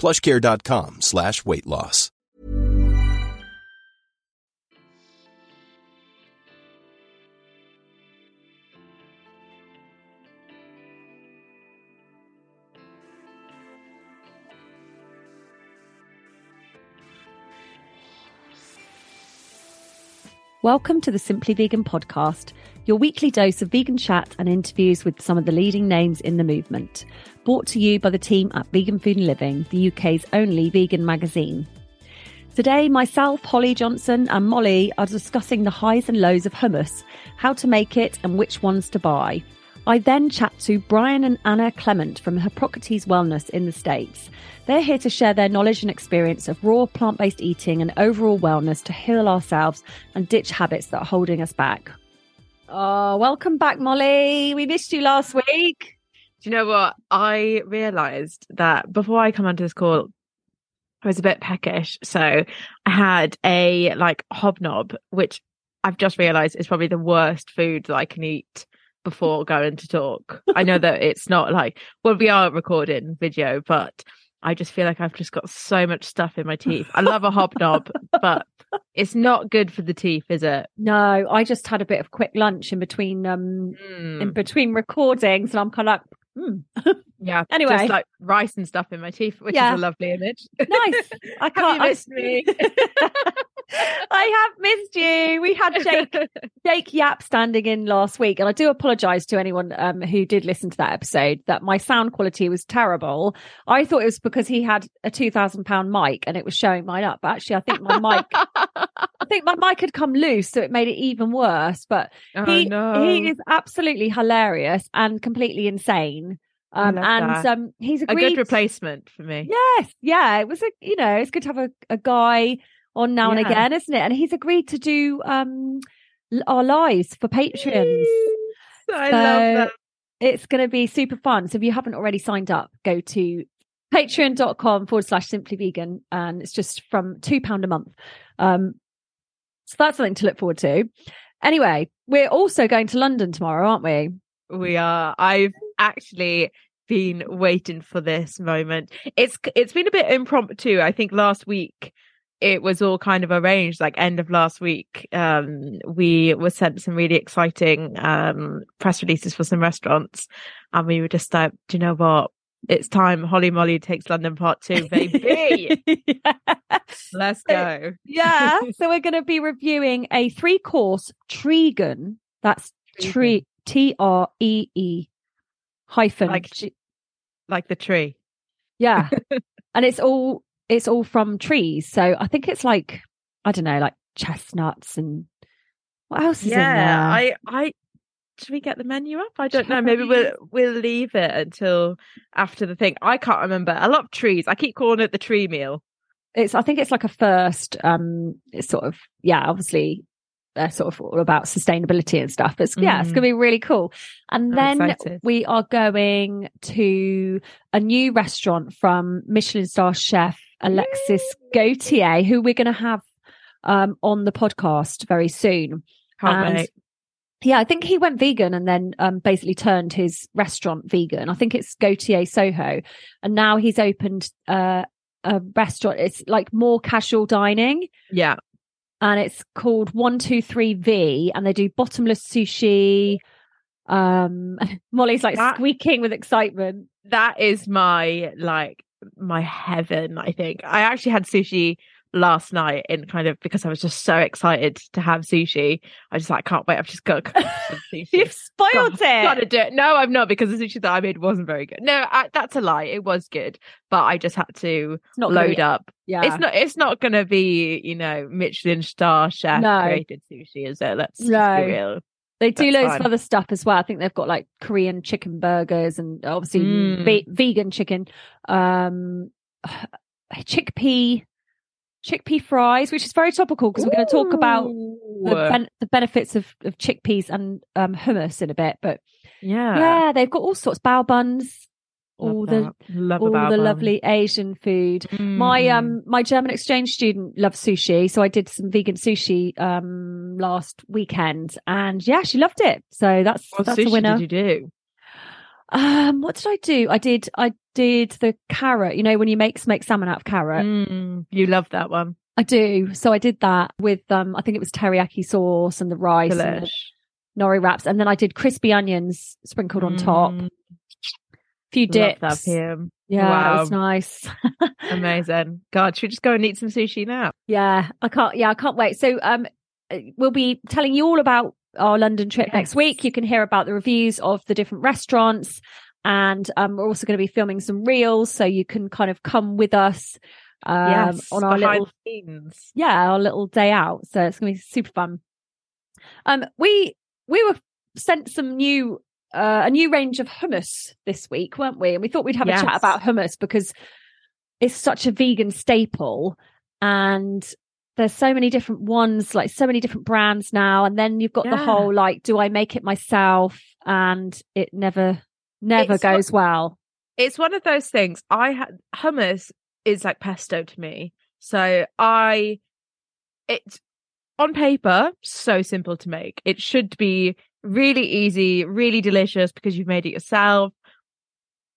plushcare.com slash weight loss. Welcome to the Simply Vegan podcast, your weekly dose of vegan chat and interviews with some of the leading names in the movement. Brought to you by the team at Vegan Food and Living, the UK's only vegan magazine. Today, myself, Holly Johnson, and Molly are discussing the highs and lows of hummus, how to make it, and which ones to buy. I then chat to Brian and Anna Clement from Hippocrates Wellness in the States. They're here to share their knowledge and experience of raw plant based eating and overall wellness to heal ourselves and ditch habits that are holding us back. Oh, welcome back, Molly. We missed you last week. Do you know what? I realized that before I come onto this call, I was a bit peckish. So I had a like hobnob, which I've just realized is probably the worst food that I can eat before going to talk. I know that it's not like, well, we are recording video, but I just feel like I've just got so much stuff in my teeth. I love a hobnob, but it's not good for the teeth, is it? No, I just had a bit of quick lunch in between um Mm. in between recordings, and I'm kind of like, hmm. Yeah. Anyway. just like rice and stuff in my teeth, which Yeah. is a lovely image. nice. I can't. I- me? I have missed you. We had Jake Jake Yap standing in last week, and I do apologise to anyone um, who did listen to that episode that my sound quality was terrible. I thought it was because he had a two thousand pound mic and it was showing mine up, but actually, I think my mic, I think my mic had come loose, so it made it even worse. But oh he no. he is absolutely hilarious and completely insane. Um, and um, he's a agreed. good replacement for me. Yes, yeah, it was a you know it's good to have a, a guy on now and again, isn't it? And he's agreed to do um our lives for patrons. I So, love that. It's going to be super fun. So if you haven't already signed up, go to patreon.com forward slash simply vegan, and it's just from two pound a month. Um, so that's something to look forward to. Anyway, we're also going to London tomorrow, aren't we? We are. I've actually been waiting for this moment. It's it's been a bit impromptu. I think last week it was all kind of arranged. Like end of last week, um, we were sent some really exciting um press releases for some restaurants, and we were just like, do you know what? It's time. Holly Molly takes London Part Two, baby. yeah. Let's go. yeah. so we're going to be reviewing a three course Tregan. That's tree T R E E hyphen. Like- like the tree. yeah, and it's all it's all from trees. So I think it's like I don't know, like chestnuts and what else is in there? yeah i i should we get the menu up i don't know maybe we'll we'll leave it until after the thing i can't remember a lot of trees i keep calling it the tree meal it's I think it's like a first. Um, it's sort of yeah, obviously. They're sort of all about sustainability and stuff. But it's, yeah, it's going to be really cool. And I'm then excited. we are going to a new restaurant from Michelin star chef Alexis Gauthier, who we're going to have um, on the podcast very soon. can't And- wait Yeah, I think he went vegan and then um, basically turned his restaurant vegan. I think it's Gauthier Soho, and now he's opened uh, a restaurant. It's like more casual dining. Yeah. and it's called One Two Three V, and they do bottomless sushi. Um, Molly's like That- squeaking with excitement. That is my like my heaven, I think. I actually had sushi last night in kind of because I was just so excited to have sushi. I just like can't wait. I've just got to cook some sushi. You've spoiled it. Gotta do it. No, I'm not because the sushi that I made wasn't very good. No, I, that's a lie. It was good, but I just had to It's not load be- up. Yeah, It's not. It's not going to be you know Michelin star chef No. created sushi, is it? Let's just No. be real. They do That's loads fine. of other stuff as well. I think they've got like Korean chicken burgers and obviously Mm. ve- vegan chicken, um, chickpea chickpea fries, which is very topical because we're going to talk about the, ben- the benefits of, of chickpeas and um, hummus in a bit. But yeah, yeah, they've got all sorts bao buns, all the love all the lovely Asian food. My Mm. um my German exchange student loves sushi, so I did some vegan sushi um last weekend, and yeah, she loved it. So that's What that's a winner. did you do? Um, what did I do? I did I did the carrot. You know when you make smoked salmon out of carrot, Mm, you love that one. I do. So I did that with um I think it was teriyaki sauce and the rice and the nori wraps, and then I did crispy onions sprinkled on top. Few dips. that PM. Yeah, it was nice. Amazing. God, should we just go and eat some sushi now? Yeah, I can't. Yeah, I can't wait. So, um, uh, we'll be telling you all about our London trip next week. You can hear about the reviews of the different restaurants, and um, we're also going to be filming some reels, so you can kind of come with us um, yes, on our little scenes. yeah our little day out. So it's going to be super fun. Um, we we were sent some new uh, a new range of hummus this week, weren't we? And we thought we'd have a chat about hummus because it's such a vegan staple, and there's so many different ones, like so many different brands now. And then you've got the whole like, do I make it myself? And it never never It's goes well. It's one of those things. I had hummus is like pesto to me. So I it's on paper so simple to make. It should be really easy, really delicious because you've made it yourself.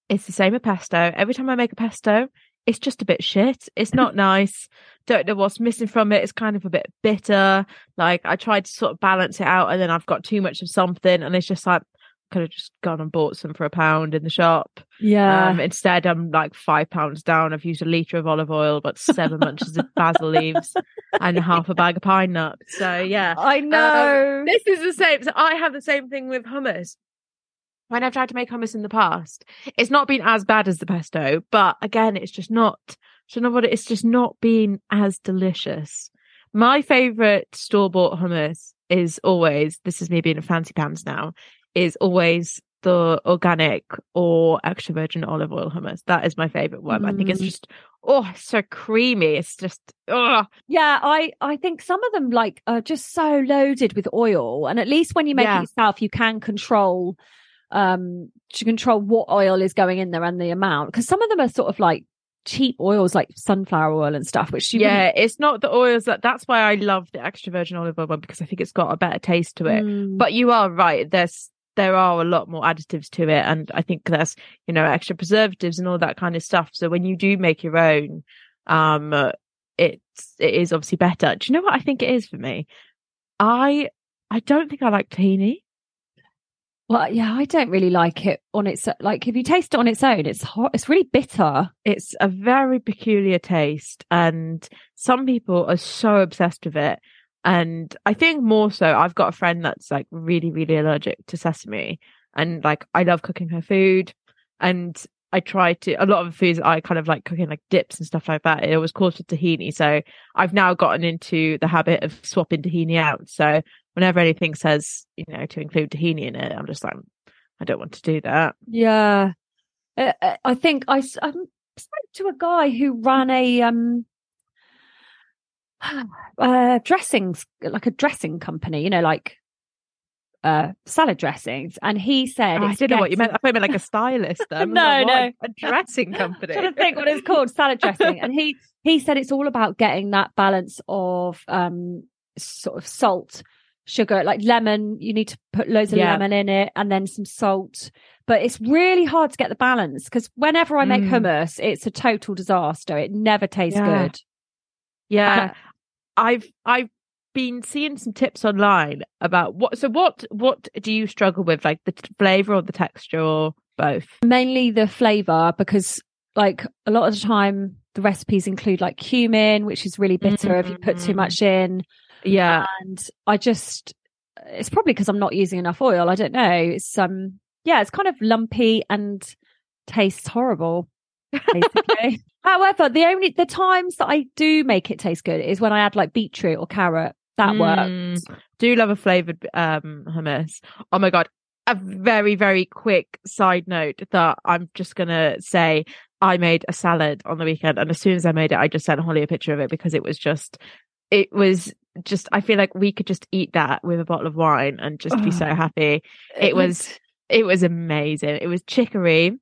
It's the same with pesto. Every time I make a pesto, it's just a bit shit. It's not nice. Don't know what's missing from it. It's kind of a bit bitter. Like I tried to sort of balance it out and then I've got too much of something and it's just like could have just gone and bought some for a pound in the shop. Yeah. Um, instead, I'm like five pounds down. I've used a litre of olive oil, but seven bunches of basil leaves and half a bag of pine nuts. So, yeah. I know. This is the same. So, I have the same thing with hummus. When I've tried to make hummus in the past, it's not been as bad as the pesto, but again, it's just not, I don't know what it, it's just not been as delicious. My favorite store bought hummus is always, this is me being a fancy pants now, is always the organic or extra virgin olive oil hummus. That is my favorite one. I think it's Mm. just, oh, it's so creamy. It's just, oh, Yeah, I I think some of them like are just so loaded with oil, and at least when you make Yeah. it yourself, you can control um to control what oil is going in there and the amount. Because some of them are sort of like cheap oils, like sunflower oil and stuff, which you yeah, it's not the oils that that's why I love the extra virgin olive oil one because I think it's got a better taste to it. Mm. But you are right. There's there are a lot more additives to it, and I think there's you know extra preservatives and all that kind of stuff. So when you do make your own, um, uh, it's it is obviously better. Do you know what I think it is for me? I I don't think I like tahini. well, yeah, I don't really like it on its like if you taste it on its own, it's hot. It's really bitter. It's a very peculiar taste, and some people are so obsessed with it. And I think more so, I've got a friend that's like really, really allergic to sesame, and like I love cooking her food, and I try to a lot of foods I kind of like cooking like dips and stuff like that. It always calls for tahini, so I've now gotten into the habit of swapping tahini out. So whenever anything says you know to include tahini in it, I'm just like, I don't want to do that. Yeah, Uh, uh, I think I I spoke to a guy who ran a um uh dressings like a dressing company, you know, like uh salad dressings, and he said Oh, I didn't know what you meant. I thought you meant like a stylist. Then. No, like, no. a dressing company. trying to think what it's called, salad dressing. And he he said it's all about getting that balance of um sort of salt sugar, like lemon. You need to put loads of Yeah. lemon in it and then some salt. But it's really hard to get the balance because whenever I make Mm. hummus, it's a total disaster. It never tastes Yeah. good. Yeah. I've I've been seeing some tips online about what so what what do you struggle with? Like the t- flavor or the texture or both? Mainly the flavor because like a lot of the time the recipes include like cumin which is really bitter if you put too Mm. much in. Yeah. And i just it's probably because i'm not using enough oil i don't know. It's um yeah it's kind of lumpy and tastes horrible basically however the only the times that i do make it taste good is when i add like beetroot or carrot. That works. Mm, do love a flavored um hummus. Oh my god. A very very quick side note that i'm just gonna say i made a salad on the weekend and as soon as i made it i just sent holly a picture of it because it was just it was just i feel like we could just eat that with a bottle of wine and just be so happy. It was it was amazing. It was chicory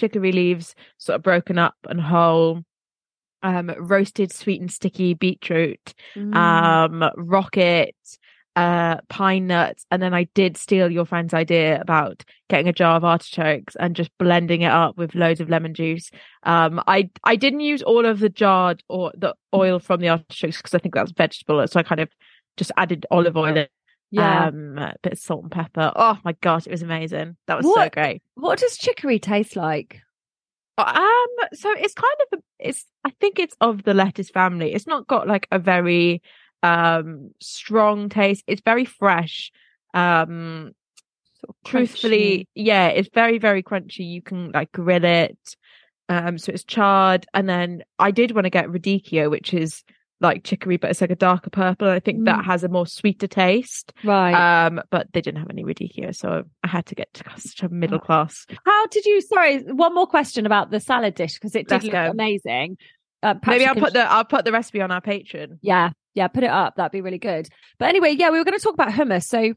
chicory leaves sort of broken up and whole um roasted sweet and sticky beetroot Mm. um rocket uh pine nuts and then i did steal your friend's idea about getting a jar of artichokes and just blending it up with loads of lemon juice um i i didn't use all of the jarred or the oil from the artichokes because i think that's vegetable so i kind of just added olive oil in, yeah um a bit of salt and pepper oh my gosh it was amazing that was so great what does chicory taste like um, so it's kind of a, it's I think it's of the lettuce family. It's not got like a very um strong taste. It's very fresh. Um Sort of truthfully, yeah, it's very, very crunchy. You can like grill it. Um, so it's charred. And then I did want to get radicchio, which is like chicory, but it's like a darker purple. And I think that Mm. has a more sweeter taste. right Um, but they didn't have any radicchio, so I had to get to such a middle Oh. class. How did you? Sorry, one more question about the salad dish because it did Let's look go. amazing. Uh, Maybe I'll put the I'll put the recipe on our Patreon. yeah, yeah, put it up. That'd be really good. But anyway, yeah, we were going to talk about hummus. So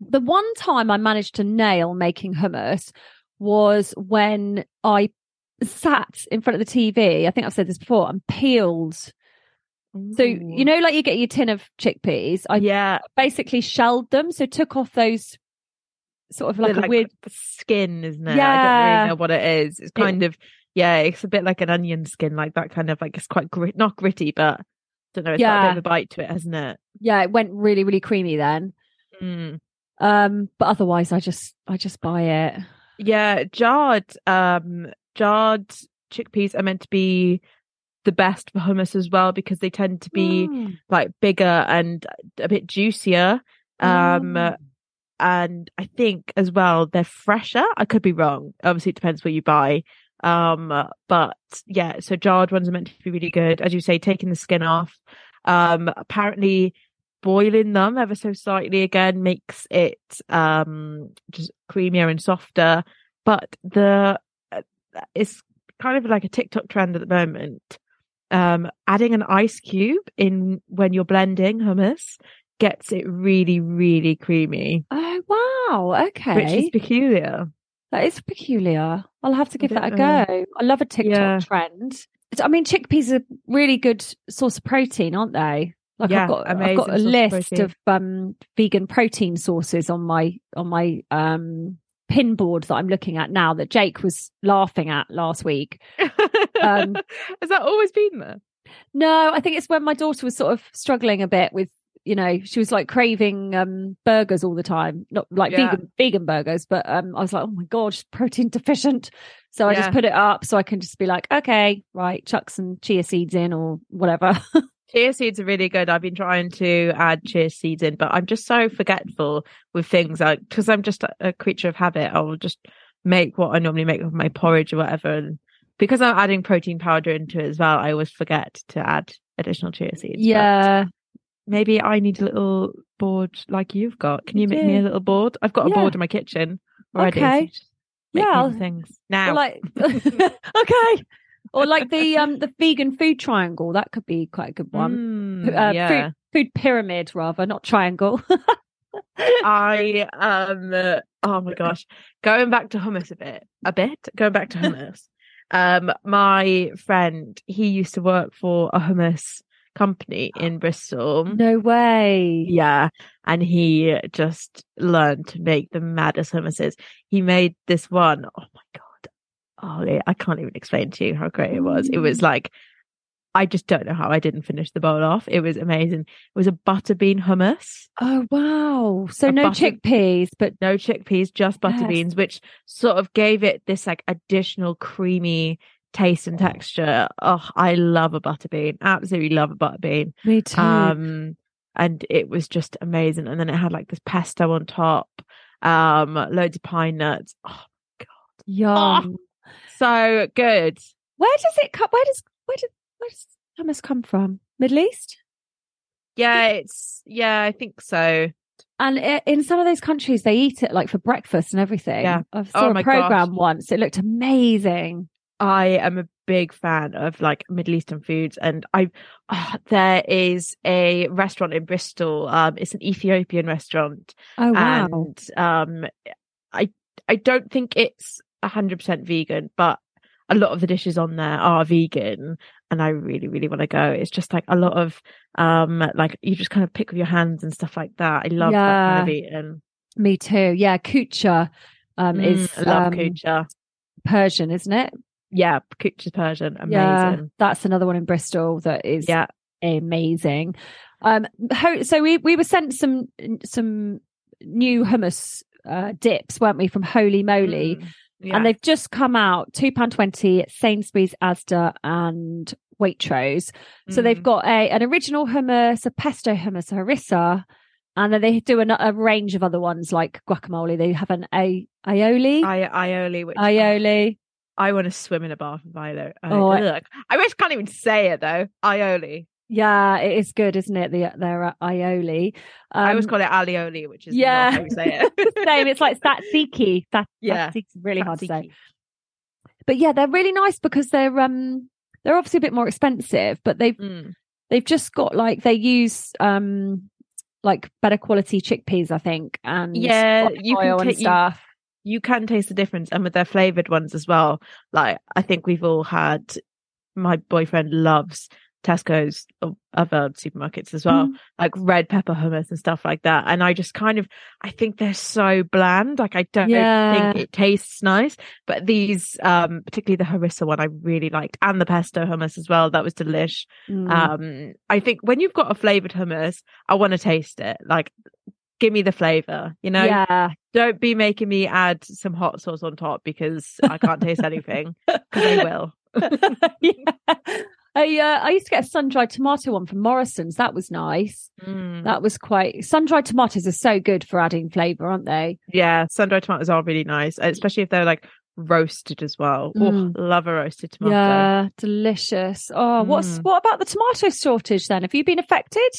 the one time I managed to nail making hummus was when I sat in front of the TV. I think I've said this before. And peeled. So you know, like you get your tin of chickpeas. I yeah, basically shelled them. So took off those sort of like a weird skin, isn't it? Yeah. I don't really know what it is. It's kind of yeah, it's a bit like an onion skin, like that kind of like it's quite grit, not gritty, but I don't know. It's got a bit of a bite to it, hasn't it? yeah, it went really, really creamy then. Mm. Um, but otherwise I just I just buy it. Yeah, jarred, um, jarred chickpeas are meant to be the best for hummus as well because they tend to be Mm. like bigger and a bit juicier. Um, Mm. and I think as well they're fresher. I could be wrong. Obviously, it depends where you buy. Um, but yeah, so jarred ones are meant to be really good, as you say, taking the skin off. Um, apparently, boiling them ever so slightly again makes it um just creamier and softer. But the uh, it's kind of like a TikTok trend at the moment. Um, adding an ice cube in when you're blending hummus gets it really, really creamy, Oh wow, okay. which is peculiar. That is peculiar. I'll have to give that a know. go. I love a TikTok Yeah. trend. I mean, chickpeas are really good source of protein, aren't they? Like Yeah, I've got, I've got a source of list of um, vegan protein sources on my on my um, pin board that I'm looking at now. That Jake was laughing at last week. Um, Has that always been there? No, I think it's when my daughter was sort of struggling a bit with, you know, she was like craving um burgers all the time, not like Yeah. vegan vegan burgers, but um I was like, oh my god, she's protein deficient. So I Yeah. just put it up so I can just be like, okay, right, chuck some chia seeds in or whatever. Chia seeds are really good. I've been trying to add chia seeds in, but I'm just so forgetful with things like because I'm just a, creature of habit. I'll just make what I normally make with my porridge or whatever, and because I'm adding protein powder into it as well, I always forget to add additional chia seeds. But yeah. maybe I need a little board like you've got. Can you, You make me a little board? I've got a Yeah. board in my kitchen already. so Okay. make Yeah, things now. like okay. Or like the um the vegan food triangle, that could be quite a good one. Mm, uh, yeah. food, food pyramid rather, not triangle. I um oh my gosh, going back to hummus a bit, a bit going back to hummus. um, my friend he used to work for a hummus company in Bristol. No way. Yeah. And he just learned to make the maddest hummuses. He made this one. Oh my God. Ollie, I can't even explain to you how great it was. It was like, I just don't know how I didn't finish the bowl off. It was amazing. It was a butter bean hummus. Oh wow. So A no butter- chickpeas, but No chickpeas, just butter Yes. beans, which sort of gave it this like additional creamy taste and texture. Oh, I love a butter bean. Absolutely love a butter bean. me too. Um, and it was just amazing. And then it had like this pesto on top, um, loads of pine nuts. Oh, God. Yum. So good. Where does it come? Where does where does where does hummus come from? Middle East. Yeah, it's yeah, I think so. And i- in some of those countries, they eat it like for breakfast and everything. Yeah. I Oh saw my a gosh. program once. It looked amazing. I am a big fan of like Middle Eastern foods, and I ah, there is a restaurant in Bristol. Um, it's an Ethiopian restaurant, Oh wow! and um, I I don't think it's hundred percent vegan, but a lot of the dishes on there are vegan, and I really really want to go. It's just like a lot of um, like you just kind of pick with your hands and stuff like that. I love that kind of eating. Me too. Yeah, kucha um, is Mm, I love um, kucha. Persian, isn't it? Yeah, kucha's Persian, amazing. Yeah, that's another one in Bristol that is yeah. amazing. Um, ho- so we we were sent some some new hummus uh, dips, weren't we, from Holy Moly? Mm, yeah. and they've just come out two pound twenty at Sainsbury's, Asda, and Waitrose. So they've Mm. got a an original hummus, a pesto hummus, a harissa, and then they do an, a range of other ones like guacamole. They have an a aioli, I- aioli, which aioli. I want to swim in a bath of aioli. Oh, I- Ugh. I wish I can't even say it though. Aioli. Yeah, it is good, isn't it? The their uh, aioli. I always Um, call it alioli, which is yeah. how say it. same. It's like tzatziki. That Yeah, really hard to say. But yeah, they're really nice because they're um they're obviously a bit more expensive, but they've Mm. they've just got like they use um like better quality chickpeas, I think, and Yeah, you can oil and ta- you- stuff. You can taste the difference, and with their flavored ones as well. Like I think we've all had. My boyfriend loves Tesco's or other supermarkets as well, Mm. like red pepper hummus and stuff like that. And I just kind of, I think they're so bland. Like I don't Yeah. think it tastes nice. But these, um, particularly the harissa one, I really liked, and the pesto hummus as well. That was delish. Mm. Um, I think when you've got a flavored hummus, I want to taste it. Like, give me the flavor. You know, yeah, don't be making me add some hot sauce on top because I can't taste anything. Because I will. yeah. I uh, I used to get a sun dried tomato one from Morrison's. That was nice. Mm. That was quite. Sun dried tomatoes are so good for adding flavour, aren't they? Yeah, sun dried tomatoes are really nice, especially if they're like roasted as well. Mm. Oh, love a roasted tomato. Yeah, delicious. Oh, what's Mm. what about the tomato shortage then? Have you been affected?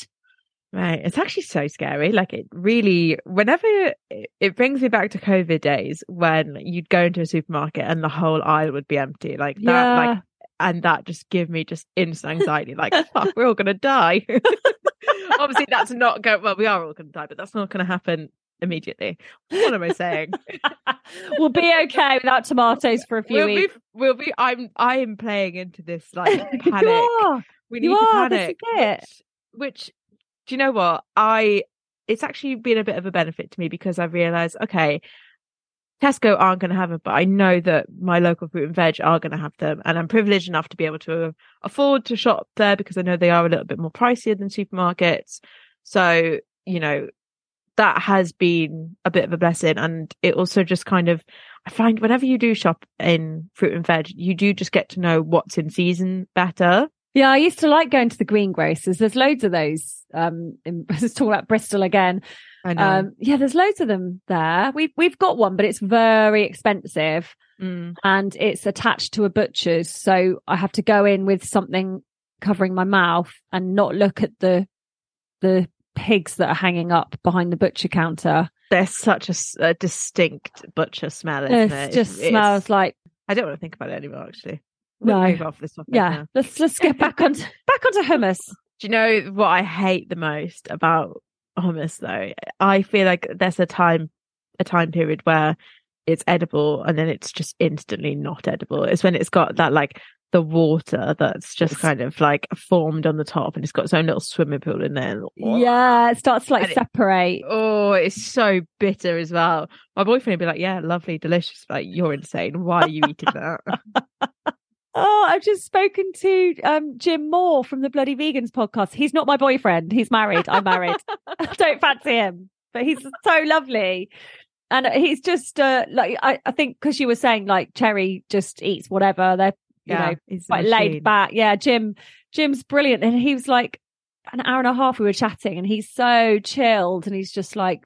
Right. It's actually so scary. Like it really, whenever it, it brings me back to COVID days when you'd go into a supermarket and the whole aisle would be empty. Like that, Yeah. like, and that just give me just instant anxiety. Like, fuck, we're all going to die. Obviously, that's not going, well, we are all going to die, but that's not going to happen immediately. What am I saying? we'll be okay without tomatoes for a few we'll weeks. be, we'll be, I'm, I am playing into this like You panic. are. We You to are, panic. it. Which, which, do you know what? I, it's actually been a bit of a benefit to me because I've realized, okay, Tesco aren't going to have it, but I know that my local fruit and veg are going to have them. And I'm privileged enough to be able to afford to shop there because I know they are a little bit more pricier than supermarkets. So, you know, that has been a bit of a blessing. And it also just kind of, I find whenever you do shop in fruit and veg, you do just get to know what's in season better. Yeah, I used to like going to the greengrocers. There's loads of those. Um, in, let's talk about Bristol again. I know. Um, yeah, there's loads of them there. We've we've got one, but it's very expensive Mm. and it's attached to a butcher's. So I have to go in with something covering my mouth and not look at the the pigs that are hanging up behind the butcher counter. There's such a, a distinct butcher smell, isn't It it? just smells like I don't want to think about it anymore. Actually, we'll No. move off this topic. yeah. now. Let's let's get back on back onto hummus. Do you know what I hate the most about hummus? Though I feel like there's a time, a time period where it's edible and then it's just instantly not edible. It's when it's got that like the water that's just It's- kind of like formed on the top and it's got its own little swimming pool in there. Yeah, it starts to like And it- separate. Oh, it's so bitter as well. My boyfriend would be like, Yeah, lovely, delicious. Like, you're insane. Why are you eating that? Oh, I've just spoken to um, Jim Moore from the Bloody Vegans podcast. He's not my boyfriend. He's married. I'm married. I don't fancy him, but he's so lovely. And he's just uh, like, I, I think because you were saying like Cherry just eats whatever. They're, you know, he's quite laid back. Yeah, Jim, Jim's brilliant. And he was like an hour and a half we were chatting and he's so chilled and he's just like,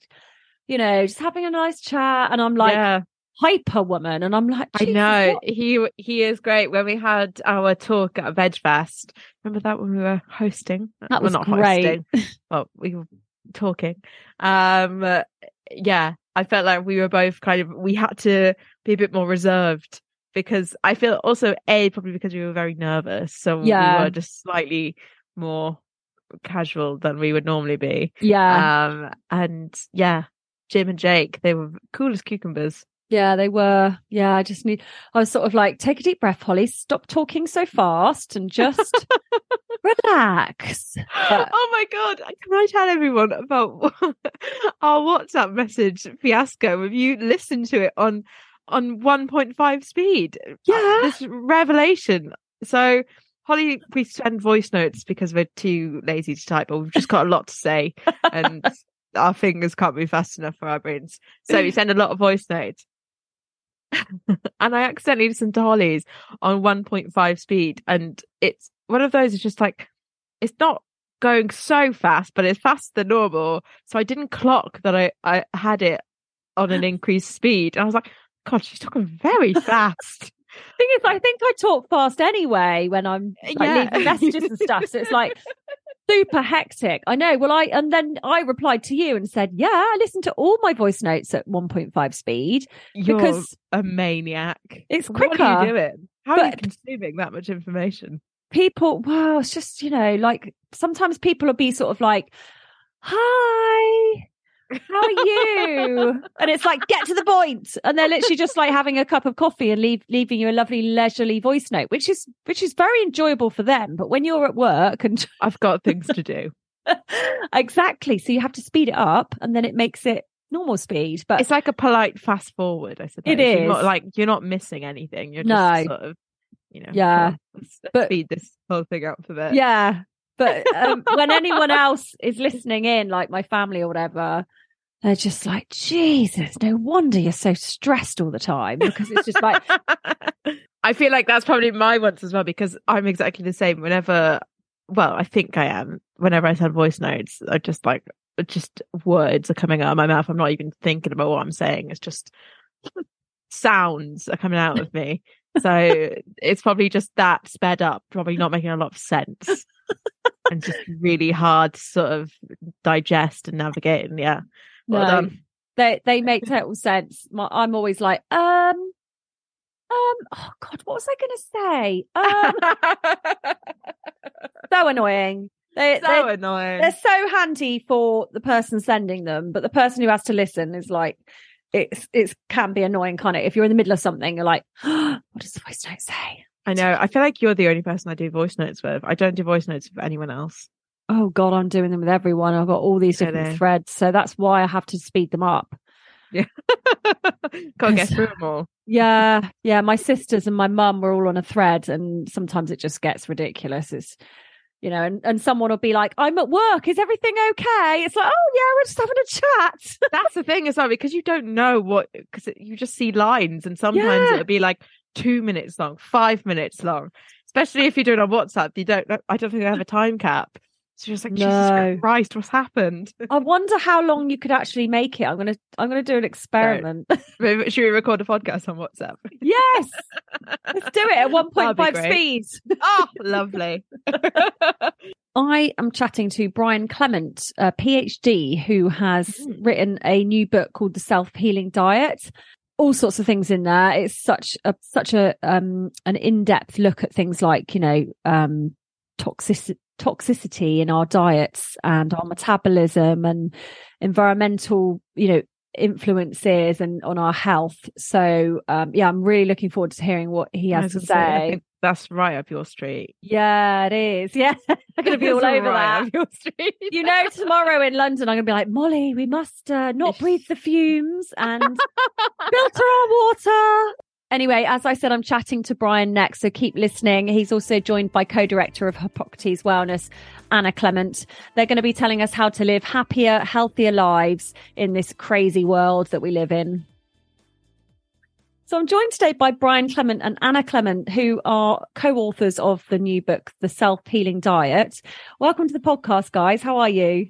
you know, just having a nice chat. And I'm like, yeah, hyper woman. And I'm like, I know. what-" He he is great. When we had our talk at VegFest, remember that when we were hosting? That Well, was not great. hosting. Well, we were talking. Um, uh, yeah, I felt like we were both kind of we had to be a bit more reserved because I feel also a probably because we were very nervous, so Yeah. we were just slightly more casual than we would normally be. Yeah. Um, and yeah, Jim and Jake, they were cool as cucumbers. Yeah, they were. Yeah, I just need, I was sort of like, take a deep breath, Holly, stop talking so fast and just relax. But- oh my god! Can I tell everyone about our WhatsApp message fiasco? Have you listened to it on on one point five speed? Uh, Yeah. this revelation. So Holly, we send voice notes because we're too lazy to type, but we've just got a lot to say, and our fingers can't move fast enough for our brains. So we send a lot of voice notes. and I accidentally listened to Holly's on 1.5 speed, and it's one of those. It's just like it's not going so fast, but it's faster than normal. So I didn't clock that I I had it on an increased speed, and I was like, God, she's talking very fast. thing is, I think I talk fast anyway when I'm like, Yeah. leaving messages and stuff. So it's like super hectic. I know. Well, I and then I replied to you and said, "Yeah, I listened to all my voice notes at 1.5 speed You're because a maniac. it's quicker. What are you quicker." doing? How are you consuming that much information? People, well, it's just you know, like sometimes people will be sort of like, "Hi." How are you? and it's like, get to the point. And they're literally just like having a cup of coffee and leave, leaving you a lovely leisurely voice note, which is which is very enjoyable for them. But when you're at work and I've got things to do. exactly. So you have to speed it up and then it makes it normal speed. But It's like a polite fast forward, I suppose. It You're not like you're not missing anything. You're just No. sort of, you know, Yeah. let's, let's But- speed this whole thing up a bit. yeah. But um, when anyone else is listening in, like my family or whatever, they're just like, Jesus, no wonder you're so stressed all the time because it's just like, I feel like that's probably my ones as well because I'm exactly the same. Whenever, well, I think I am. Whenever I send voice notes, I just like just words are coming out of my mouth. I'm not even thinking about what I'm saying. It's just sounds are coming out of me. So it's probably just that sped up, probably not making a lot of sense. and just really hard to sort of digest and navigate. And yeah, well no, done. they they make total sense. My, I'm always like, um, um, oh God, what was I going to say? Um, so annoying. They, so they're, annoying. they're so handy for the person sending them, but the person who has to listen is like, it's it can be annoying, kind of. If you're in the middle of something, you're like, what does the voice note say? I know. I feel like you're the only person I do voice notes with. I don't do voice notes with anyone else. Oh God, I'm doing them with everyone. I've got all these different threads, so that's why I have to speed them up. yeah Can't get through them all. Yeah, yeah. My sisters and my mum were all on a thread, and sometimes it just gets ridiculous. It's you know, and, and someone will be like, "I'm at work. Is everything okay?" It's like, "Oh yeah, we're just having a chat." That's the thing as well, because you don't know what, because you just see lines and sometimes Yeah. it'll be like two minutes long, five minutes long, especially if you're doing it on WhatsApp. You don't, I don't think they have a time cap. So you're just like, No. Jesus Christ, what's happened? I wonder how long you could actually make it. I'm gonna, I'm gonna do an experiment. Maybe- Should we record a podcast on WhatsApp? yes, let's do it at 1.5 great. speed. Oh, lovely. I am chatting to Brian Clement, a PhD, who has Mm. written a new book called The Self Healing Diet. All sorts of things in there. It's such a such a um an in depth look at things like you know um toxic toxicity in our diets and our metabolism and environmental you know influences and on our health. So um yeah, I'm really looking forward to hearing what he has to say, say. That's right up your street. Yeah, it is. Yeah, I'm going to be all over right that. your street. You know, tomorrow in London, I'm going to be like, Molly, we must uh, not breathe the fumes and filter our water. Anyway, as I said, I'm chatting to Brian next, so keep listening. He's also joined by co director of Hippocrates Wellness, Anna Clement. They're going to be telling us how to live happier, healthier lives in this crazy world that we live in. So I'm joined today by Brian Clement and Anna Clement, who are co-authors of the new book, The Self-Healing Diet. Welcome to the podcast, guys. How are you?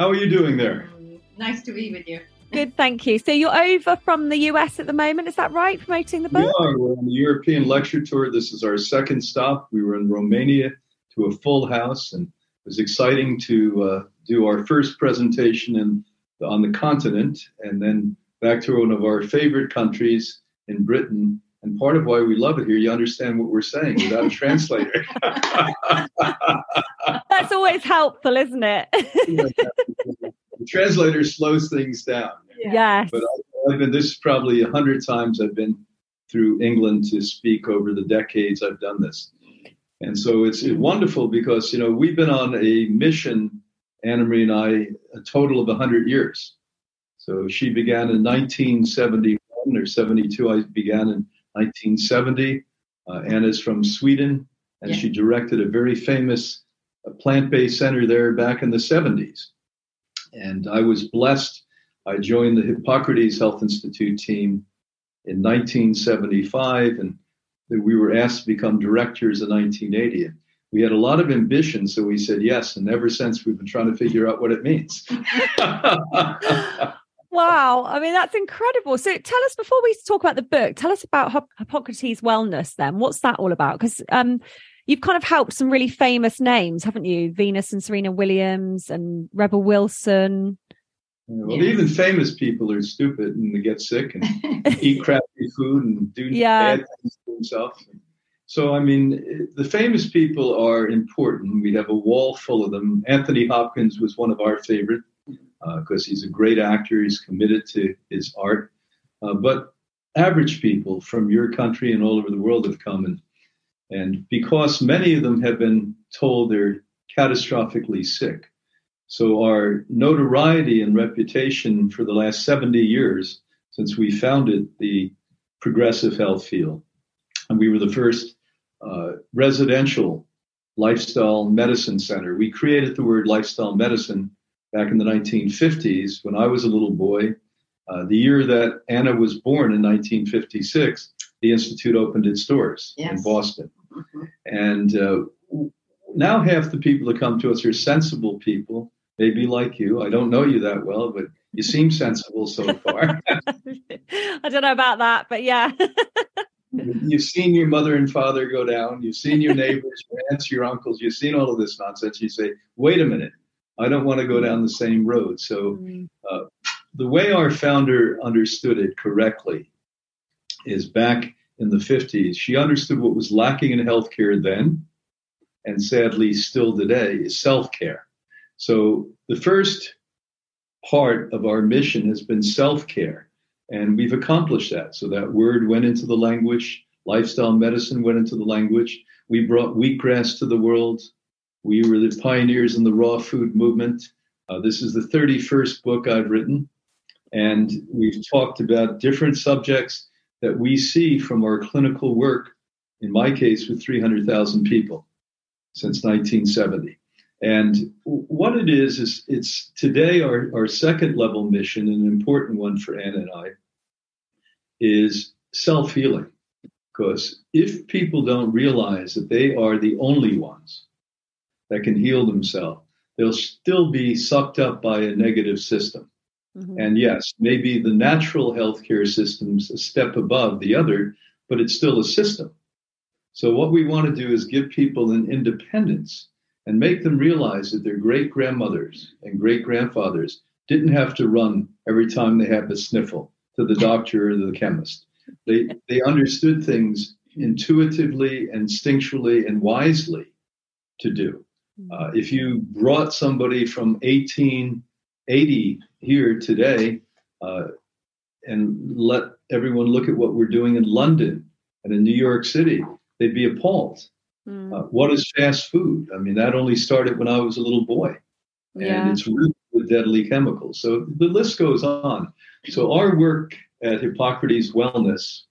How are you doing there? Nice to be with you. Good, thank you. So you're over from the US at the moment, is that right? Promoting the We book? are. We're on the European lecture tour. This is our second stop. We were in Romania to a full house, and it was exciting to uh, do our first presentation in, on the continent, and then back to one of our favorite countries in Britain. And part of why we love it here, you understand what we're saying without a translator. That's always helpful, isn't it? the translator slows things down. yes. But I, I've been this is probably a hundred times I've been through England to speak over the decades I've done this, and so it's wonderful because you know we've been on a mission, Anna Marie and I, a total of hundred years. So she began in 1971 or 72. I began in 1970. Uh, Anna's from Sweden, and Yeah. she directed a very famous uh, plant-based center there back in the 70s. And I was blessed I joined the Hippocrates Health Institute team in 1975, and we were asked to become directors in 1980. And we had a lot of ambition, so we said yes. And ever since, we've been trying to figure out what it means. Wow. I mean, that's incredible. So tell us before we talk about the book, tell us about Hip- Hippocrates Wellness then. What's that all about? Because um, you've kind of helped some really famous names, haven't you? Venus and Serena Williams and Rebel Wilson. well, Yeah. even famous people are stupid and they get sick and eat crappy food and do Yeah. bad things to themselves. So, I mean, the famous people are important. We have a wall full of them. Anthony Hopkins was one of our favorite because he's a great actor. He's committed to his art. Uh, but average people from your country and all over the world have come, and and because many of them have been told they're catastrophically sick, so our notoriety and reputation for the last 70 years since we founded the progressive health field, and we were the first uh, residential lifestyle medicine center. We created the word lifestyle medicine back in the 1950s when I was a little boy. Uh, the year that Anna was born in 1956, the Institute opened its doors in Yes. Boston. Mhm. And uh, now half the people that come to us are sensible people, maybe like you. I don't know you that well, but you seem sensible so far. I don't know about that, but yeah. You've seen your mother and father go down. You've seen your neighbors, your aunts, your uncles. You've seen all of this nonsense. You say, wait a minute, I don't want to go down the same road. So, uh, the way our founder understood it correctly is back in the 50s, she understood what was lacking in healthcare then, and sadly still today, is self care. So, the first part of our mission has been self care. And we've accomplished that. So that word went into the language. Lifestyle medicine went into the language. We brought wheatgrass to the world. We were the pioneers in the raw food movement. Uh, this is the 31st book I've written. And we've talked about different subjects that we see from our clinical work, in my case, with 300,000 people since 1970. And what it is, is it's today our, our second level mission, an important one for Anna and I, is self healing. Because if people don't realize that they are the only ones that can heal themselves, they'll still be sucked up by a negative system. Mhm. And yes, maybe the natural healthcare system's a step above the other, but it's still a system. So what we want to do is give people an independence and make them realize that their great grandmothers and great grandfathers didn't have to run every time they had a sniffle to the doctor or the chemist. They they understood things intuitively, instinctually, and wisely to do. Uh, if you brought somebody from 1880 here today uh, and let everyone look at what we're doing in London and in New York City, they'd be appalled. Mm. Uh, what is fast food? I mean, that only started when I was a little boy, and yeah. it's riddled with deadly chemicals. So the list goes on. So our work at Hippocrates Wellness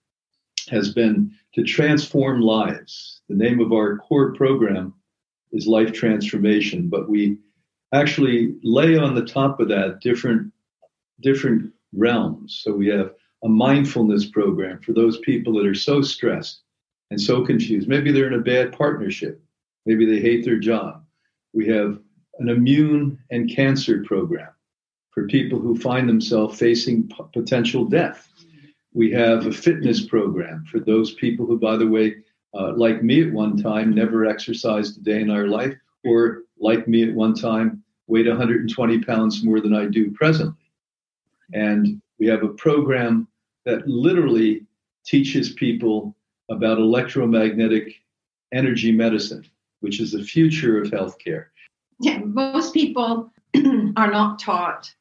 has been to transform lives. The name of our core program is Life Transformation, but we actually lay on the top of that different different realms. So we have a mindfulness program for those people that are so stressed and so confused. Maybe they're in a bad partnership. Maybe they hate their job. We have an immune and cancer program for people who find themselves facing p- potential death. We have a fitness program for those people who, by the way, uh, like me at one time, never exercised a day in our life, or like me at one time, weighed 120 pounds more than I do presently. And we have a program that literally teaches people about electromagnetic energy medicine, which is the future of healthcare. Yeah, most people are not taught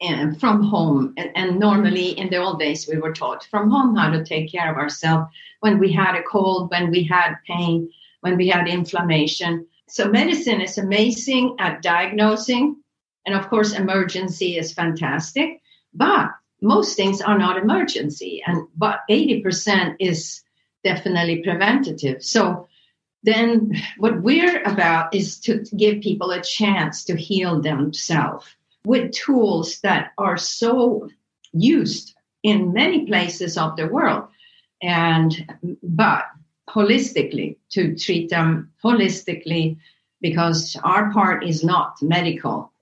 uh, from home, and, and, normally in the old days we were taught from home how to take care of ourselves when we had a cold, when we had pain, when we had inflammation. So medicine is amazing at diagnosing, and of course, emergency is fantastic. But most things are not emergency, and but 80% is definitely preventative. So then what we're about is to give people a chance to heal themselves with tools that are so used in many places of the world and but holistically to treat them holistically because our part is not medical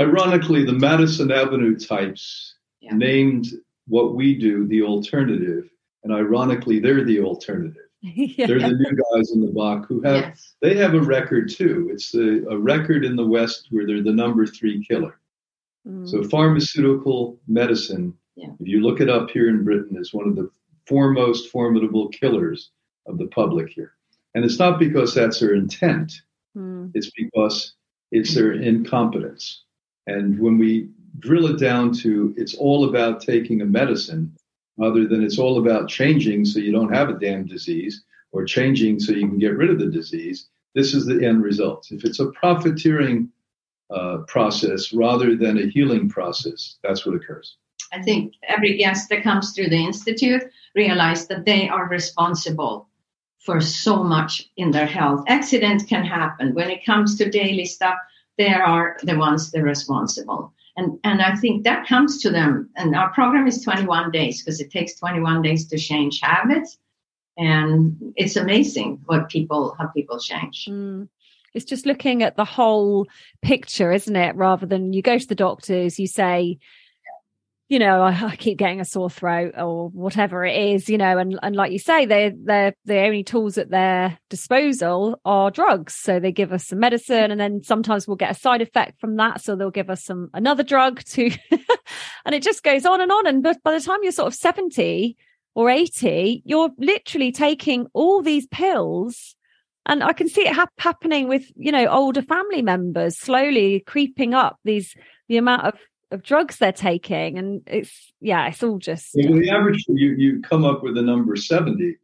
ironically the madison avenue types yeah. named what we do the alternative, and ironically, they're the alternative. yeah. They're the new guys in the block who have yes. they have a record too. It's a, a, record in the West where they're the number three killer. Mm. So pharmaceutical medicine, yeah. if you look it up here in Britain, is one of the foremost formidable killers of the public here. And it's not because that's their intent. Mm. It's because it's their incompetence. And when we drill it down to it's all about taking a medicine other than it's all about changing so you don't have a damn disease or changing so you can get rid of the disease. This is the end result. If it's a profiteering uh, process rather than a healing process, that's what occurs. I think every guest that comes through the Institute realize that they are responsible for so much in their health. Accidents can happen. When it comes to daily stuff, they are the ones that are responsible and and i think that comes to them and our program is 21 days because it takes 21 days to change habits and it's amazing what people how people change mm. it's just looking at the whole picture isn't it rather than you go to the doctors you say you know, I, I, keep getting a sore throat or whatever it is, you know, and, and like you say, they they're the only tools at their disposal are drugs. So they give us some medicine and then sometimes we'll get a side effect from that. So they'll give us some another drug to and it just goes on and on. And but by the time you're sort of 70 or 80, you're literally taking all these pills. And I can see it ha- happening with, you know, older family members slowly creeping up these the amount of of drugs they're taking and it's yeah it's all just the average you, you come up with the number 70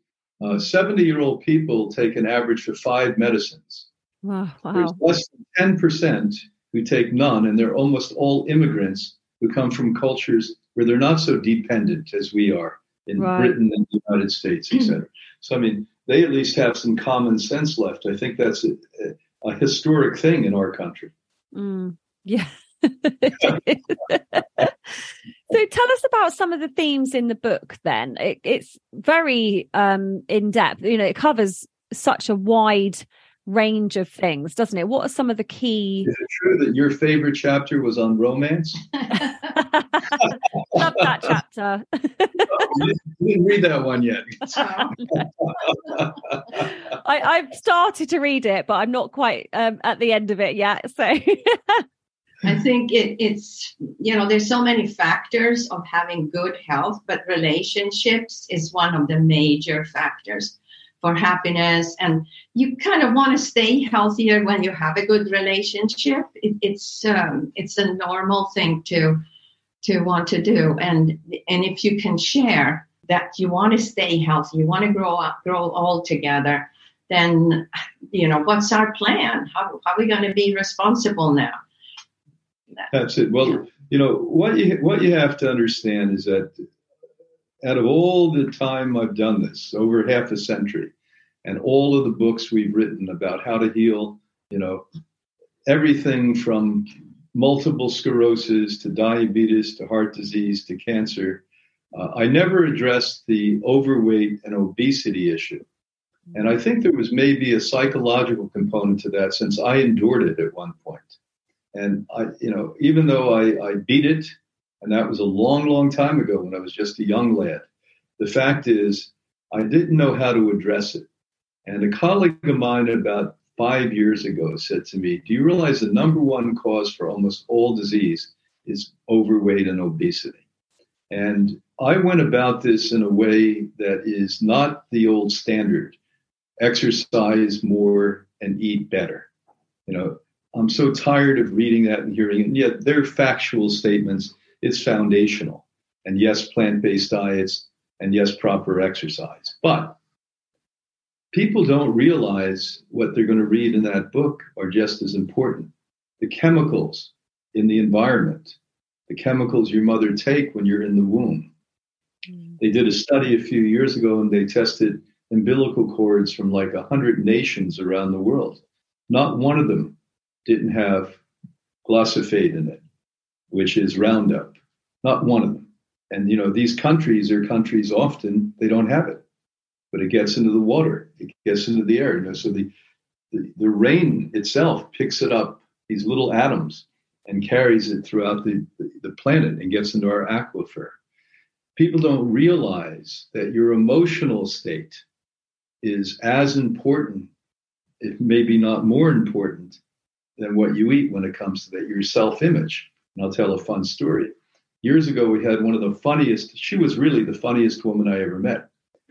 uh, 70 year old people take an average of five medicines. Wow, wow. there's less than 10% who take none and they're almost all immigrants who come from cultures where they're not so dependent as we are in right. britain and the united states etc so i mean they at least have some common sense left. I think that's a, a, a historic thing in our country. Mm, yeah so tell us about some of the themes in the book then. It, it's very um in depth you know it covers such a wide range of things doesn't it? What are some of the key is it true that your favorite chapter was on romance? Love that chapter. You didn't read that one yet. I, i've started to read it but i'm not quite um, at the end of it yet so I think it, it's, you know, there's so many factors of having good health, but relationships is one of the major factors for happiness. And you kind of want to stay healthier when you have a good relationship. It, it's, um, it's a normal thing to, to want to do. And, and if you can share that you want to stay healthy, you want to grow up, grow all together, then you know what's our plan? How, how are we going to be responsible now? That's it. Well, you know what you what you have to understand is that out of all the time I've done this, over half a century, and all of the books we've written about how to heal, you know, everything from multiple sclerosis to diabetes to heart disease to cancer. Uh, I never addressed the overweight and obesity issue. And I think there was maybe a psychological component to that since I endured it at one point. And I, you know, even though I, I beat it, and that was a long, long time ago when I was just a young lad, the fact is I didn't know how to address it. And a colleague of mine about five years ago said to me, Do you realize the number one cause for almost all disease is overweight and obesity? And I went about this in a way that is not the old standard exercise more and eat better. You know, I'm so tired of reading that and hearing it. And yet they're factual statements. It's foundational. And yes, plant based diets, and yes, proper exercise. But people don't realize what they're going to read in that book are just as important. The chemicals in the environment, the chemicals your mother take when you're in the womb. Mm. They did a study a few years ago and they tested umbilical cords from like 100 nations around the world. Not one of them didn't have glyphosate in it, which is Roundup. Not one of them. And you know, these countries are countries often they don't have it but it gets into the water, it gets into the air. You know, so the, the, the rain itself picks it up, these little atoms, and carries it throughout the, the, the planet and gets into our aquifer. People don't realize that your emotional state is as important, if maybe not more important, than what you eat when it comes to that, your self image. And I'll tell a fun story. Years ago, we had one of the funniest, she was really the funniest woman I ever met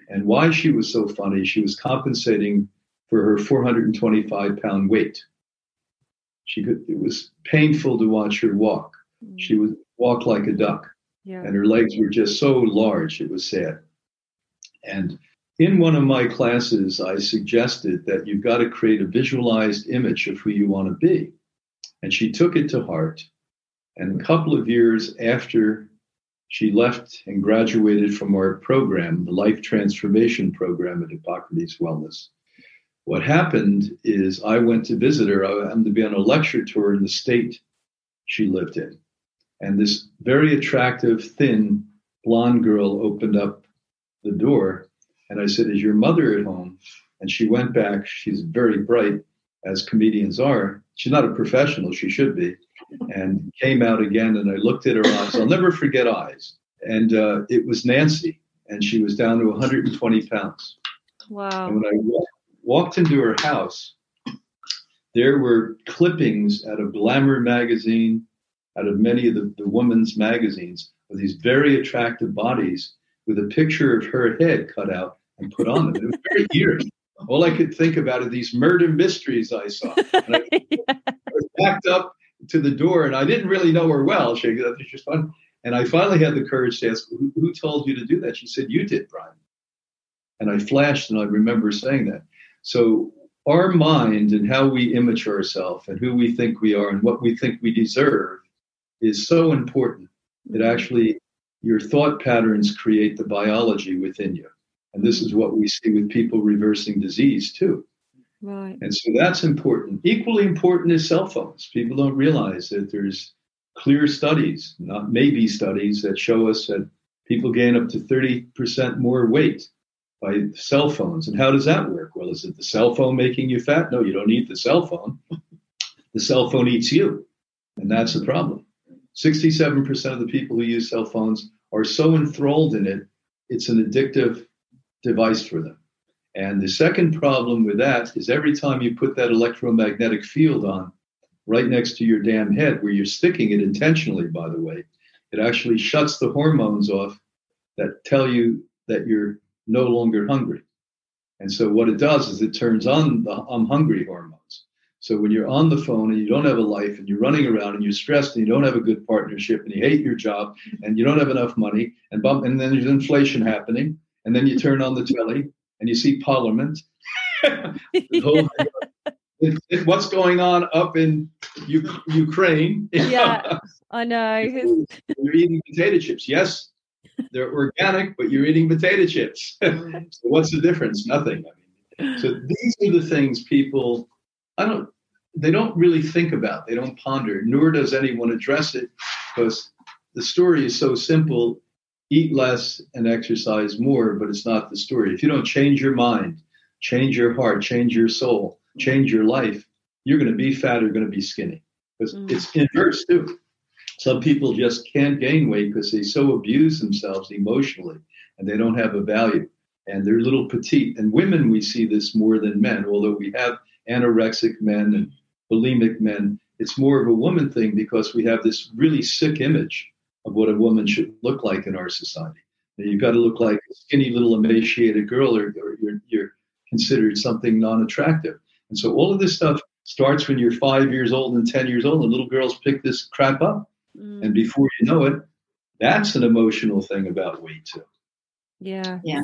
and why she was so funny, she was compensating for her 425 pound weight. She could, it was painful to watch her walk. Mm. She would walk like a duck, yeah. and her legs were just so large, it was sad. And in one of my classes, I suggested that you've got to create a visualized image of who you want to be. And she took it to heart. And a couple of years after she left and graduated from our program, the Life Transformation Program at Hippocrates Wellness. What happened is I went to visit her. I happened to be on a lecture tour in the state she lived in. And this very attractive, thin, blonde girl opened up the door. And I said, Is your mother at home? And she went back. She's very bright, as comedians are. She's not a professional, she should be and came out again. And I looked at her eyes. I'll never forget eyes. And uh, it was Nancy, and she was down to 120 pounds. Wow. And when I walked into her house, there were clippings out of Glamour magazine, out of many of the, the women's magazines, of these very attractive bodies with a picture of her head cut out and put on them. It was very weird. All I could think about are these murder mysteries I saw. And I, yeah. I was backed up to the door, and I didn't really know her well. She uh, was just fun. And I finally had the courage to ask, who, who told you to do that? She said, You did, Brian. And I flashed, and I remember saying that. So, our mind and how we image ourselves and who we think we are and what we think we deserve is so important. It mm-hmm. actually, your thought patterns create the biology within you. And this is what we see with people reversing disease, too. Right. And so that's important. Equally important is cell phones. People don't realize that there's clear studies, not maybe studies, that show us that people gain up to 30% more weight by cell phones. And how does that work? Well, is it the cell phone making you fat? No, you don't eat the cell phone. the cell phone eats you. And that's the problem. 67% of the people who use cell phones are so enthralled in it, it's an addictive device for them. And the second problem with that is every time you put that electromagnetic field on right next to your damn head, where you're sticking it intentionally, by the way, it actually shuts the hormones off that tell you that you're no longer hungry. And so what it does is it turns on the I'm hungry hormones. So when you're on the phone and you don't have a life and you're running around and you're stressed and you don't have a good partnership and you hate your job and you don't have enough money and bump and then there's inflation happening and then you turn on the telly and you see Parliament. Oh whole, it, it, what's going on up in U- Ukraine? Yeah, I know. you're eating potato chips. Yes, they're organic, but you're eating potato chips. so what's the difference? Nothing. I mean, so these are the things people I don't they don't really think about. They don't ponder, nor does anyone address it because the story is so simple eat less and exercise more, but it's not the story. If you don't change your mind, change your heart, change your soul, change your life, you're going to be fat or going to be skinny. Because mm. it's inverse too. Some people just can't gain weight because they so abuse themselves emotionally and they don't have a value and they're little petite. And women, we see this more than men, although we have anorexic men and bulimic men. It's more of a woman thing because we have this really sick image of what a woman should look like in our society. You've got to look like a skinny little emaciated girl or, or you're, you're considered something non-attractive. And so all of this stuff starts when you're five years old and 10 years old and little girls pick this crap up. Mm. And before you know it, that's an emotional thing about weight too. Yeah. Yeah.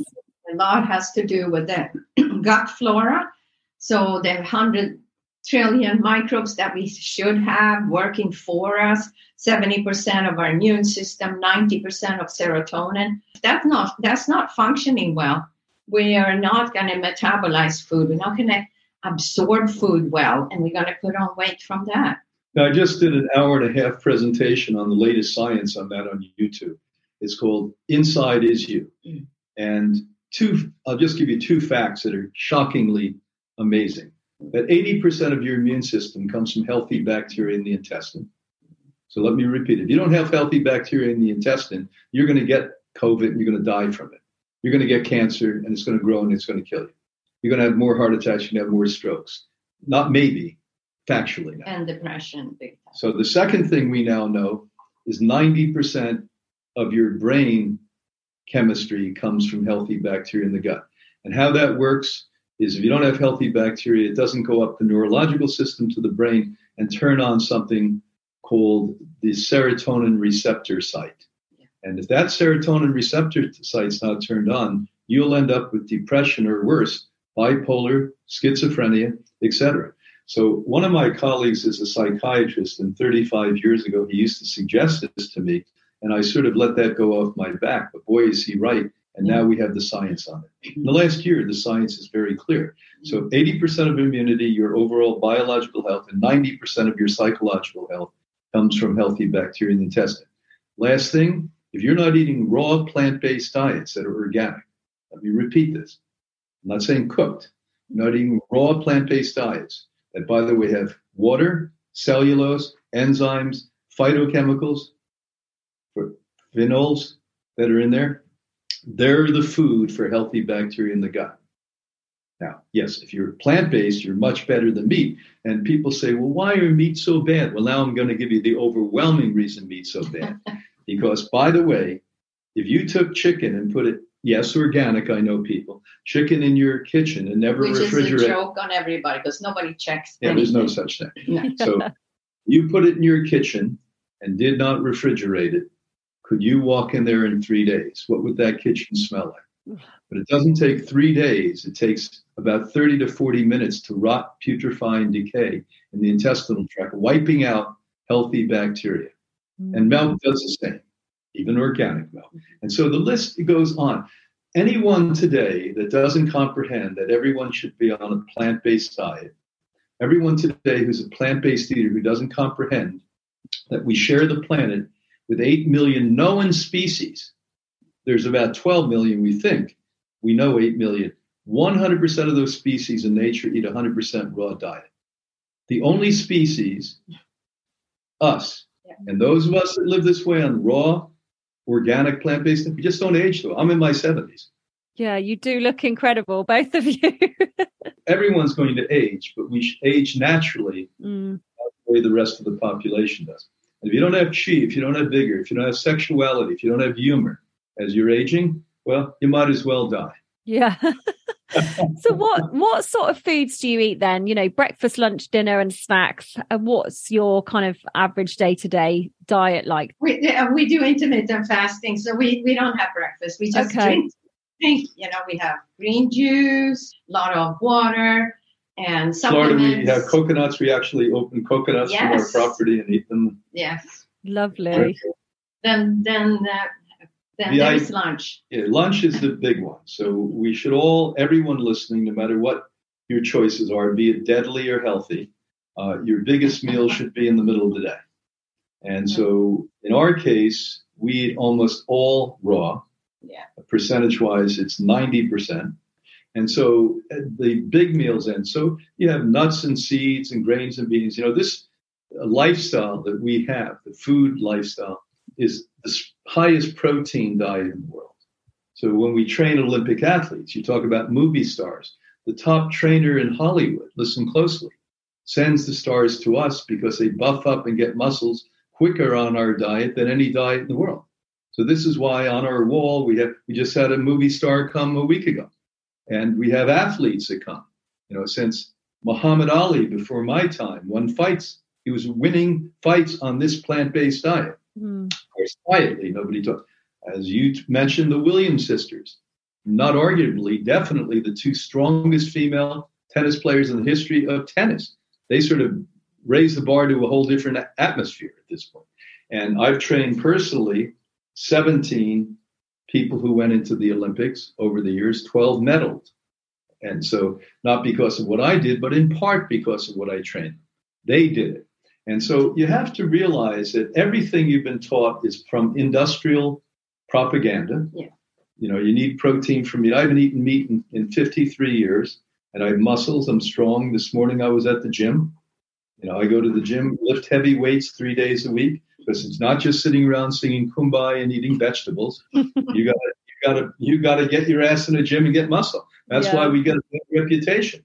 A lot has to do with the gut flora. So the 100 trillion microbes that we should have working for us 70% of our immune system 90% of serotonin. That's not that's not functioning well. We are not going to metabolize food. We're not going to absorb food well and we're going to put on weight from that. Now i just did an hour and a half presentation on the latest science on that on youtube. It's called inside is you. Mm. and two i'll just give you two facts that are shockingly amazing that 80% of your immune system comes from healthy bacteria in the intestine. So let me repeat if you don't have healthy bacteria in the intestine, you're going to get COVID and you're going to die from it. You're going to get cancer and it's going to grow and it's going to kill you. You're going to have more heart attacks, you're going to have more strokes. Not maybe, factually. Now. And depression. So the second thing we now know is 90% of your brain chemistry comes from healthy bacteria in the gut. And how that works is if you don't have healthy bacteria, it doesn't go up the neurological system to the brain and turn on something called the serotonin receptor site. And if that serotonin receptor site's not turned on, you'll end up with depression or worse, bipolar, schizophrenia, etc. So one of my colleagues is a psychiatrist, and 35 years ago he used to suggest this to me, and I sort of let that go off my back. But boy, is he right. And now we have the science on it. In the last year, the science is very clear. So 80% of immunity, your overall biological health, and 90% of your psychological health comes from healthy bacteria in the intestine. Last thing, if you're not eating raw plant-based diets that are organic, let me repeat this. I'm not saying cooked. You're not eating raw plant-based diets that, by the way, have water, cellulose, enzymes, phytochemicals, phenols that are in there they're the food for healthy bacteria in the gut. Now, yes, if you're plant based, you're much better than meat. And people say, well, why are meat so bad? Well, now I'm going to give you the overwhelming reason meat's so bad. because, by the way, if you took chicken and put it, yes, organic, I know people, chicken in your kitchen and never Which refrigerate. Which is a joke on everybody because nobody checks. Yeah, anything. there's no such thing. No. So you put it in your kitchen and did not refrigerate it, could you walk in there in three days? What would that kitchen smell like? But it doesn't take three days. It takes about 30 to 40 minutes to rot, putrefy, and decay in the intestinal tract, wiping out healthy bacteria. Mm-hmm. And milk does the same, even organic milk. And so the list goes on. Anyone today that doesn't comprehend that everyone should be on a plant based diet, everyone today who's a plant based eater who doesn't comprehend that we share the planet with 8 million known species. There's about 12 million we think. We know 8 million. 100% of those species in nature eat 100% raw diet. The only species, us, and those of us that live this way on raw, organic, plant based, we just don't age though. I'm in my 70s. Yeah, you do look incredible, both of you. Everyone's going to age, but we age naturally mm. the way the rest of the population does. If you don't have chi, if you don't have vigor, if you don't have sexuality, if you don't have humor as you're aging, well, you might as well die. Yeah. so what what sort of foods do you eat then? You know, breakfast, lunch, dinner, and snacks. And what's your kind of average day to day diet like? We yeah, we do intermittent fasting, so we we don't have breakfast. We just Okay. drink. Drink. You know, we have green juice, a lot of water, and Florida, we have coconuts. We actually open coconuts from our property and eat them. Yes. Lovely. Then then uh, then The there i- is lunch. Yeah, lunch is the big one. So we should all, everyone listening, no matter what your choices are, be it deadly or healthy, uh, your biggest meal should be in the middle of the day. And so in our case, we eat almost all raw. Yeah. Percentage wise, it's 90%. And so uh, the big meals end. So you have nuts and seeds and grains and beans. You know, this uh, lifestyle that we have, the food lifestyle, is the highest protein diet in the world. So when we train Olympic athletes, you talk about movie stars. The top trainer in Hollywood, listen closely, sends the stars to us because they buff up and get muscles quicker on our diet than any diet in the world. So this is why on our wall we have we just had a movie star come a week ago. And we have athletes that come. You know, since Muhammad Ali before my time won fights, he was winning fights on this plant-based diet Hmm. of course, quietly, nobody talked. As you mentioned, the Williams sisters, not arguably, definitely the two strongest female tennis players in the history of tennis. They sort of raised the bar to a whole different atmosphere at this point. And I've trained personally 17 people who went into the Olympics over the years, 12 medaled. And so, not because of what I did, but in part because of what I trained. They did it. And so you have to realize that everything you've been taught is from industrial propaganda. Yeah. You know, you need protein from meat. I haven't eaten meat in, in 53 years and I have muscles. I'm strong. This morning I was at the gym. You know, I go to the gym, lift heavy weights three days a week because it's not just sitting around singing kumbaya and eating vegetables. you gotta, you gotta, you gotta get your ass in the gym and get muscle. That's Yeah. why we get a reputation.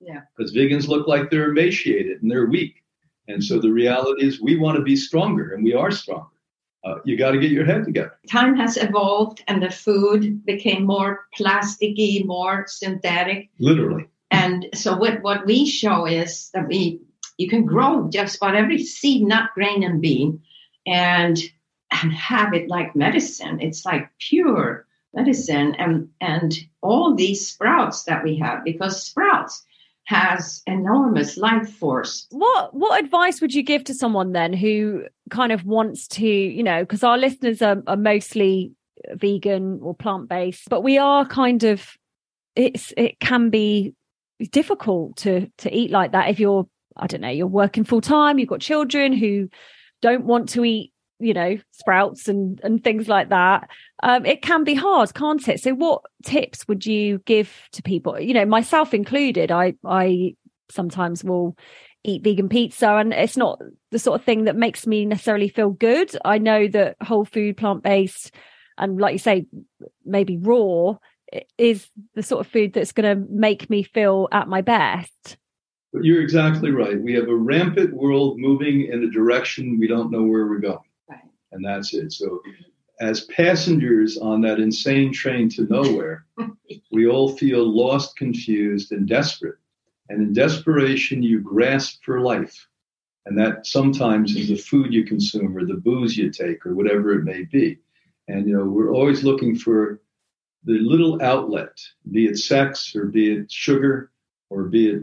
Yeah. Because vegans look like they're emaciated and they're weak. And so the reality is we want to be stronger and we are stronger. Uh, you got to get your head together. Time has evolved, and the food became more plasticky, more synthetic. Literally. And so what, what we show is that we you can grow just about every seed, nut, grain, and bean, and and have it like medicine. It's like pure medicine, and and all these sprouts that we have because sprouts has enormous life force. What what advice would you give to someone then who kind of wants to, you know, because our listeners are, are mostly vegan or plant based, but we are kind of it's it can be difficult to to eat like that if you're I don't know, you're working full time, you've got children who don't want to eat, you know, sprouts and and things like that. Um, it can be hard, can't it? So, what tips would you give to people? You know, myself included. I I sometimes will eat vegan pizza, and it's not the sort of thing that makes me necessarily feel good. I know that whole food, plant based, and like you say, maybe raw is the sort of food that's going to make me feel at my best. But you're exactly right. We have a rampant world moving in a direction we don't know where we're going. Right. And that's it. So, as passengers on that insane train to nowhere, we all feel lost, confused, and desperate. And in desperation, you grasp for life. And that sometimes is the food you consume or the booze you take or whatever it may be. And, you know, we're always looking for the little outlet, be it sex or be it sugar or be it,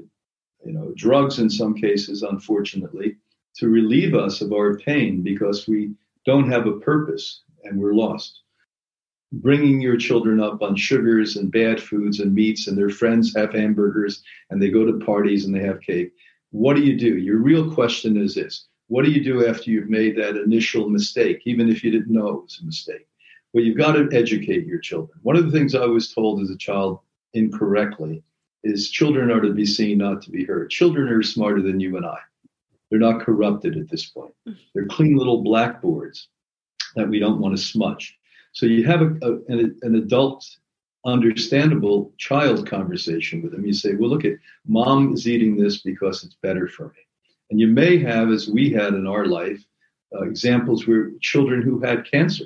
you know, drugs in some cases, unfortunately, to relieve us of our pain because we don't have a purpose and we're lost. Bringing your children up on sugars and bad foods and meats, and their friends have hamburgers and they go to parties and they have cake. What do you do? Your real question is this What do you do after you've made that initial mistake, even if you didn't know it was a mistake? Well, you've got to educate your children. One of the things I was told as a child incorrectly is children are to be seen, not to be heard. Children are smarter than you and I. They're not corrupted at this point. They're clean little blackboards that we don't want to smudge. So you have a, a, an, an adult, understandable child conversation with them. You say, well, look at mom is eating this because it's better for me. And you may have, as we had in our life, uh, examples where children who had cancer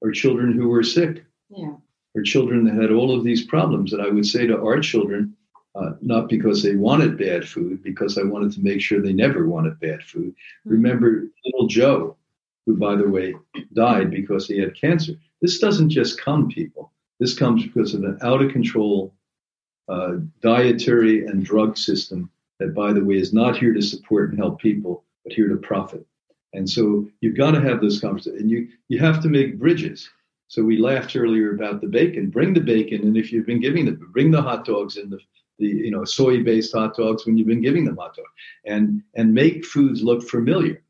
or children who were sick. Yeah. Are children that had all of these problems. And I would say to our children, uh, not because they wanted bad food, because I wanted to make sure they never wanted bad food. Mm-hmm. Remember little Joe, who, by the way, died because he had cancer. This doesn't just come, people. This comes because of an out of control uh, dietary and drug system that, by the way, is not here to support and help people, but here to profit. And so you've got to have those conversations, and you you have to make bridges. So we laughed earlier about the bacon. Bring the bacon, and if you've been giving them, bring the hot dogs and the the you know soy-based hot dogs when you've been giving them hot dogs, and and make foods look familiar.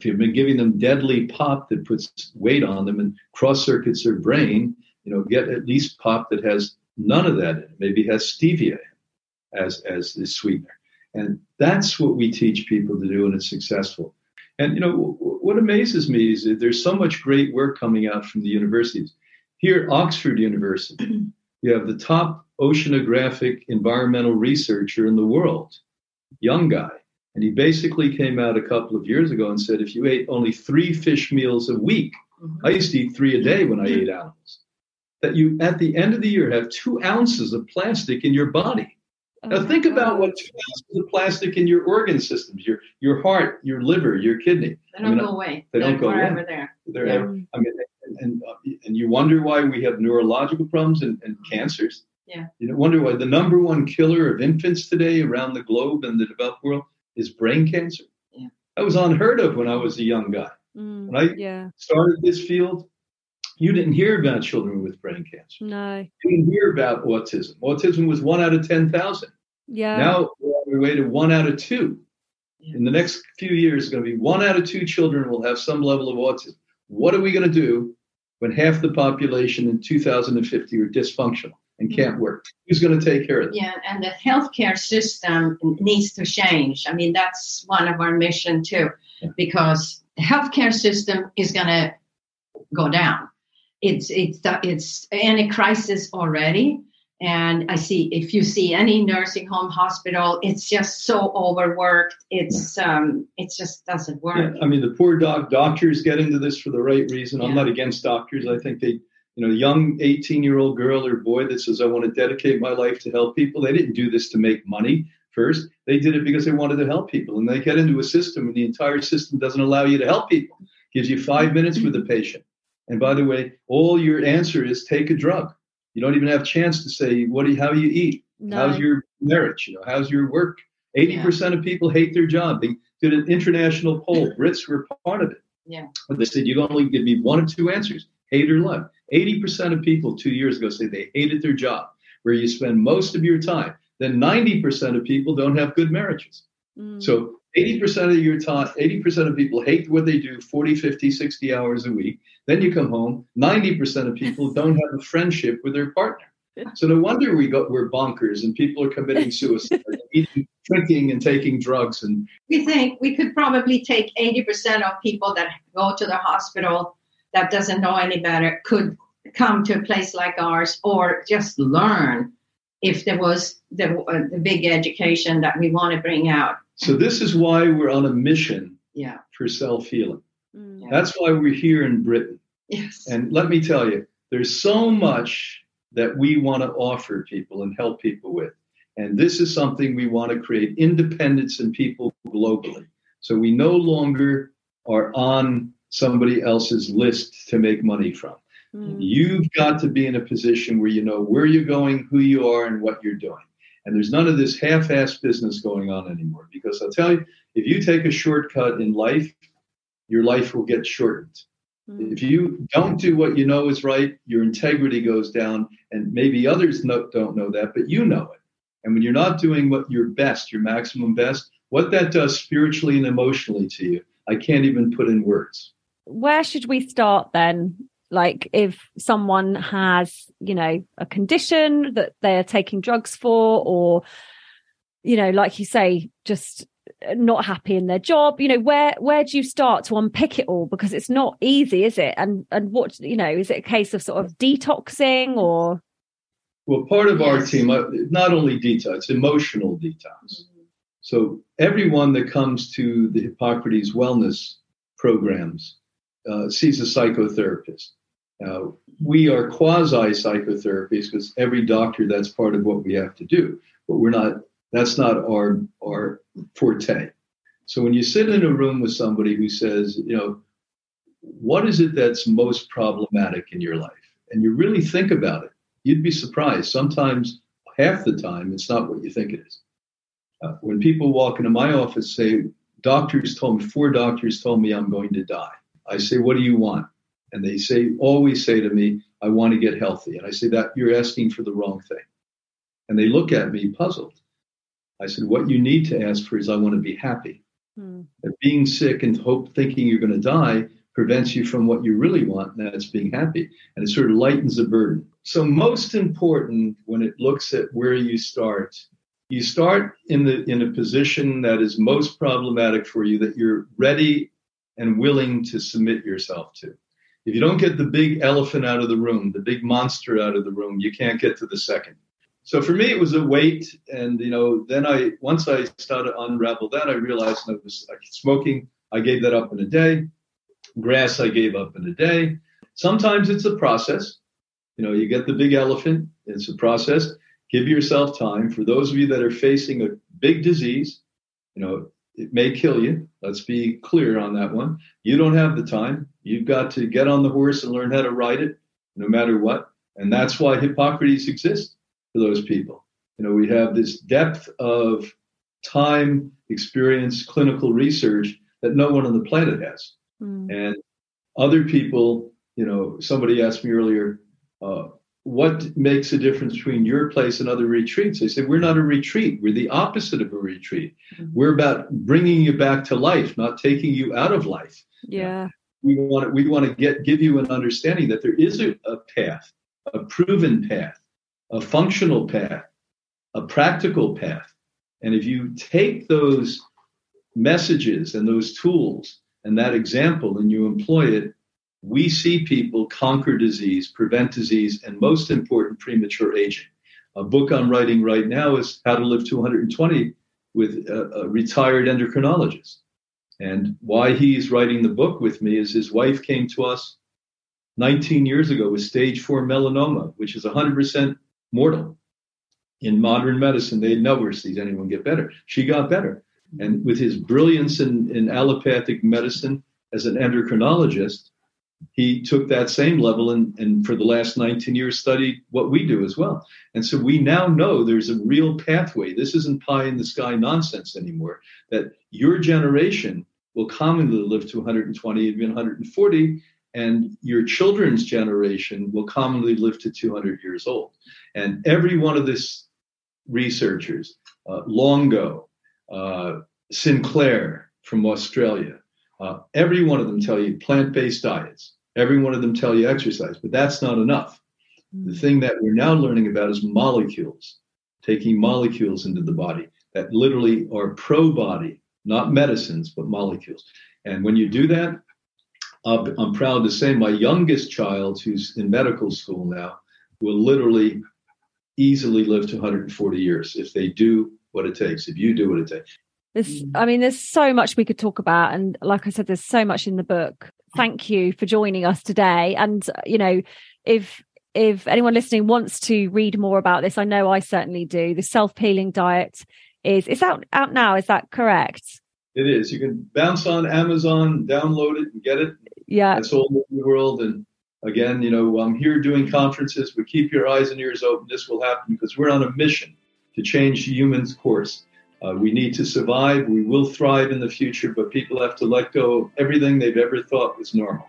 If you've been giving them deadly pop that puts weight on them and cross circuits their brain, you know, get at least pop that has none of that in it. Maybe has stevia as as the sweetener. And that's what we teach people to do, and it's successful. And you know what amazes me is that there's so much great work coming out from the universities. Here, at Oxford University, you have the top oceanographic environmental researcher in the world, young guy. And he basically came out a couple of years ago and said, if you ate only three fish meals a week, mm-hmm. I used to eat three a day when I ate animals, that you at the end of the year have two ounces of plastic in your body. Oh now think about what two ounces of plastic in your organ systems, your your heart, your liver, your kidney. They don't I mean, go away. They don't go away. There. They're yeah. ever, I mean, and, and, and you wonder why we have neurological problems and, and cancers. Yeah. You know, wonder why the number one killer of infants today around the globe and the developed world is brain cancer. Yeah. That was unheard of when I was a young guy. Mm, when I yeah. started this field, you didn't hear about children with brain cancer. No. You didn't hear about autism. Autism was one out of 10,000. Yeah. Now we're on our way to one out of two. In the next few years, it's going to be one out of two children will have some level of autism. What are we going to do when half the population in 2050 are dysfunctional and can't mm-hmm. work? Who's going to take care of them? Yeah, and the healthcare system needs to change. I mean, that's one of our mission too, yeah. because the healthcare system is going to go down. It's it's it's in a crisis already and i see if you see any nursing home hospital it's just so overworked. It's um it just doesn't work. Yeah, i mean the poor doc doctors get into this for the right reason. I'm not against doctors. I think they you know young 18 year old girl or boy that says i want to dedicate my life to help people they didn't do this to make money first. They did it because they wanted to help people. And they get into a system and the entire system doesn't allow you to help people. Gives you five minutes with the patient. And by the way all your answer is take a drug you don't even have a chance to say what do you, how do you eat? No. how's your marriage? You know how's your work? 80% yeah. of people hate their job. They did an international poll. Brits were part of it. Yeah. But they said you only give me one of two answers hate or love. 80% of people two years ago say they hated their job. Where you spend most of your time then 90% of people don't have good marriages. Mm. so 80% of your time 80% of people hate what they do 40 50 60 hours a week then you come home, 90% of people don't have a friendship with their partner. So no wonder we got we're bonkers and people are committing suicide, eating, drinking and taking drugs and we think we could probably take 80% of people that go to the hospital that doesn't know any better could come to a place like ours or just learn if there was the, uh, the big education that we want to bring out. So this is why we're on a mission yeah. for self-healing. Mm. That's why we're here in Britain. Yes. And let me tell you, there's so much that we want to offer people and help people with. And this is something we want to create independence in people globally. So we no longer are on somebody else's list to make money from. Mm. You've got to be in a position where you know where you're going, who you are, and what you're doing. And there's none of this half assed business going on anymore. Because I'll tell you, if you take a shortcut in life, your life will get shortened. Mm-hmm. If you don't do what you know is right, your integrity goes down, and maybe others know, don't know that, but you know it. And when you're not doing what your best, your maximum best, what that does spiritually and emotionally to you, I can't even put in words. Where should we start then? Like if someone has, you know, a condition that they're taking drugs for, or, you know, like you say, just not happy in their job you know where where do you start to unpick it all? Because it's not easy is it? And and what you know is it a case of sort of detoxing or? Well part of our team uh, not only detox it's emotional detox. So everyone that comes to the hippocrates wellness programs uh, sees a psychotherapist Uh, we are quasi psychotherapies because every doctor that's part of what we have to do, but we're not. That's not our our forte. So when you sit in a room with somebody who says, you know, what is it that's most problematic in your life, and you really think about it, you'd be surprised. Sometimes, half the time, it's not what you think it is. Uh, when people walk into my office, say, doctors told me, four doctors told me I'm going to die. I say, what do you want? And they say, always say to me, I want to get healthy. And I say, that you're asking for the wrong thing. And they look at me puzzled. I said, what you need to ask for is, I want to be happy. Hmm. being sick and hope thinking you're going to die prevents you from what you really want, and that's being happy. And it sort of lightens the burden. So, most important when it looks at where you start, you start in the in a position that is most problematic for you that you're ready and willing to submit yourself to. If you don't get the big elephant out of the room, the big monster out of the room, you can't get to the second. So for me, it was a weight, and you know, then I once I started unravel that, I realized I was smoking. I gave that up in a day. Grass, I gave up in a day. Sometimes it's a process. You know, you get the big elephant. It's a process. Give yourself time. For those of you that are facing a big disease, you know, it may kill you. Let's be clear on that one. You don't have the time. You've got to get on the horse and learn how to ride it, no matter what. And that's why Hippocrates exists for those people. You know, we have this depth of time, experience, clinical research that no one on the planet has. Mm. And other people, you know, somebody asked me earlier, uh, what makes a difference between your place and other retreats? I said, we're not a retreat. We're the opposite of a retreat. Mm-hmm. We're about bringing you back to life, not taking you out of life. Yeah. We want to, we want to get give you an understanding that there is a, a path, a proven path, a functional path, a practical path. And if you take those messages and those tools and that example and you employ it, we see people conquer disease, prevent disease, and most important, premature aging. A book I'm writing right now is How to Live 220 with a, a retired endocrinologist. And why he's writing the book with me is his wife came to us 19 years ago with stage four melanoma, which is 100% mortal. In modern medicine, they never see anyone get better. She got better. And with his brilliance in, in allopathic medicine as an endocrinologist, he took that same level and, and for the last 19 years studied what we do as well. And so we now know there's a real pathway. This isn't pie in the sky nonsense anymore, that your generation will commonly live to 120, even 140, and your children's generation will commonly live to 200 years old. And every one of these researchers, uh, Longo, uh, Sinclair from Australia, uh, every one of them tell you plant-based diets. Every one of them tell you exercise, but that's not enough. The mm. thing that we're now learning about is molecules, taking molecules into the body that literally are pro body, not medicines, but molecules. And when you do that, I'm proud to say my youngest child, who's in medical school now, will literally easily live to 140 years if they do what it takes, if you do what it takes. There's, I mean, there's so much we could talk about. And like I said, there's so much in the book. Thank you for joining us today. And, you know, if if anyone listening wants to read more about this, I know I certainly do. The self healing diet is it's out out now. Is that correct? It is. You can bounce on Amazon, download it, and get it. Yeah, it's all over the world. And again, you know, I'm here doing conferences, but keep your eyes and ears open. This will happen because we're on a mission to change humans' course. Uh, we need to survive. We will thrive in the future, but people have to let go of everything they've ever thought was normal.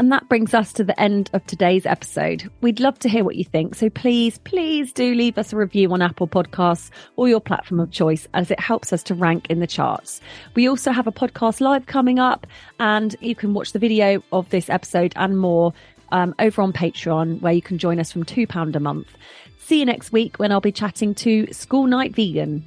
And that brings us to the end of today's episode. We'd love to hear what you think. So please, please do leave us a review on Apple Podcasts or your platform of choice as it helps us to rank in the charts. We also have a podcast live coming up and you can watch the video of this episode and more um, over on Patreon where you can join us from £2 a month. See you next week when I'll be chatting to School Night Vegan.